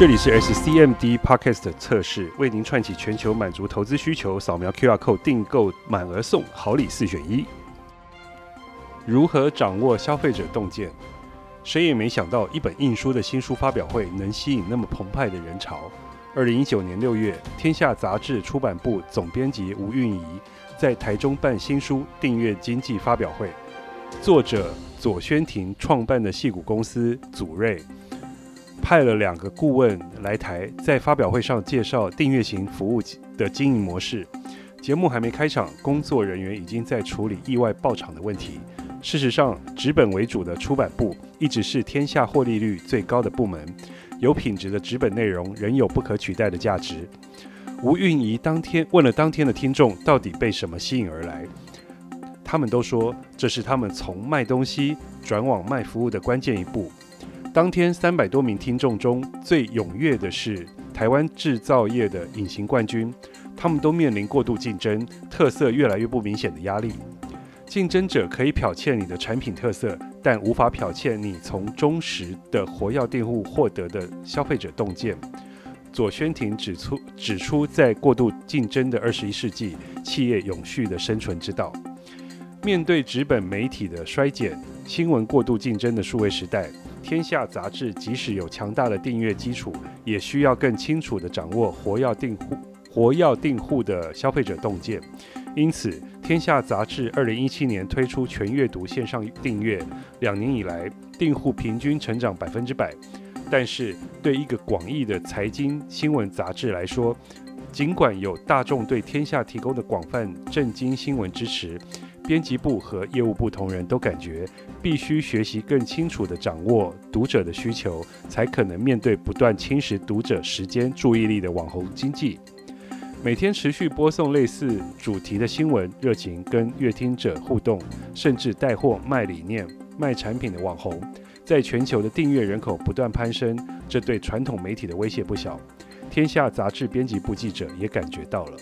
这里是 SCMD Podcast 测试，为您串起全球满足投资需求。扫描 QR Code 订购满额送，好礼四选一。如何掌握消费者洞见？谁也没想到，一本印书的新书发表会能吸引那么澎湃的人潮。二零一九年六月，天下杂志出版部总编辑吴韵仪在台中办新书《订阅经济》发表会，作者左宣庭创办的戏谷公司祖瑞。派了两个顾问来台，在发表会上介绍订阅型服务的经营模式。节目还没开场，工作人员已经在处理意外爆场的问题。事实上，纸本为主的出版部一直是天下获利率最高的部门，有品质的纸本内容仍有不可取代的价值。吴韵仪当天问了当天的听众，到底被什么吸引而来？他们都说，这是他们从卖东西转往卖服务的关键一步。当天三百多名听众中最踊跃的是台湾制造业的隐形冠军，他们都面临过度竞争、特色越来越不明显的压力。竞争者可以剽窃你的产品特色，但无法剽窃你从忠实的活药店户获得的消费者洞见。左宣庭指出，指出在过度竞争的二十一世纪，企业永续的生存之道。面对纸本媒体的衰减、新闻过度竞争的数位时代。天下杂志即使有强大的订阅基础，也需要更清楚地掌握活跃订户、活跃订户的消费者洞见。因此，天下杂志二零一七年推出全阅读线上订阅，两年以来订户平均成长百分之百。但是，对一个广义的财经新闻杂志来说，尽管有大众对天下提供的广泛政经新闻支持。编辑部和业务部同仁都感觉，必须学习更清楚地掌握读者的需求，才可能面对不断侵蚀读者时间注意力的网红经济。每天持续播送类似主题的新闻，热情跟阅听者互动，甚至带货卖理念、卖产品的网红，在全球的订阅人口不断攀升，这对传统媒体的威胁不小。天下杂志编辑部记者也感觉到了。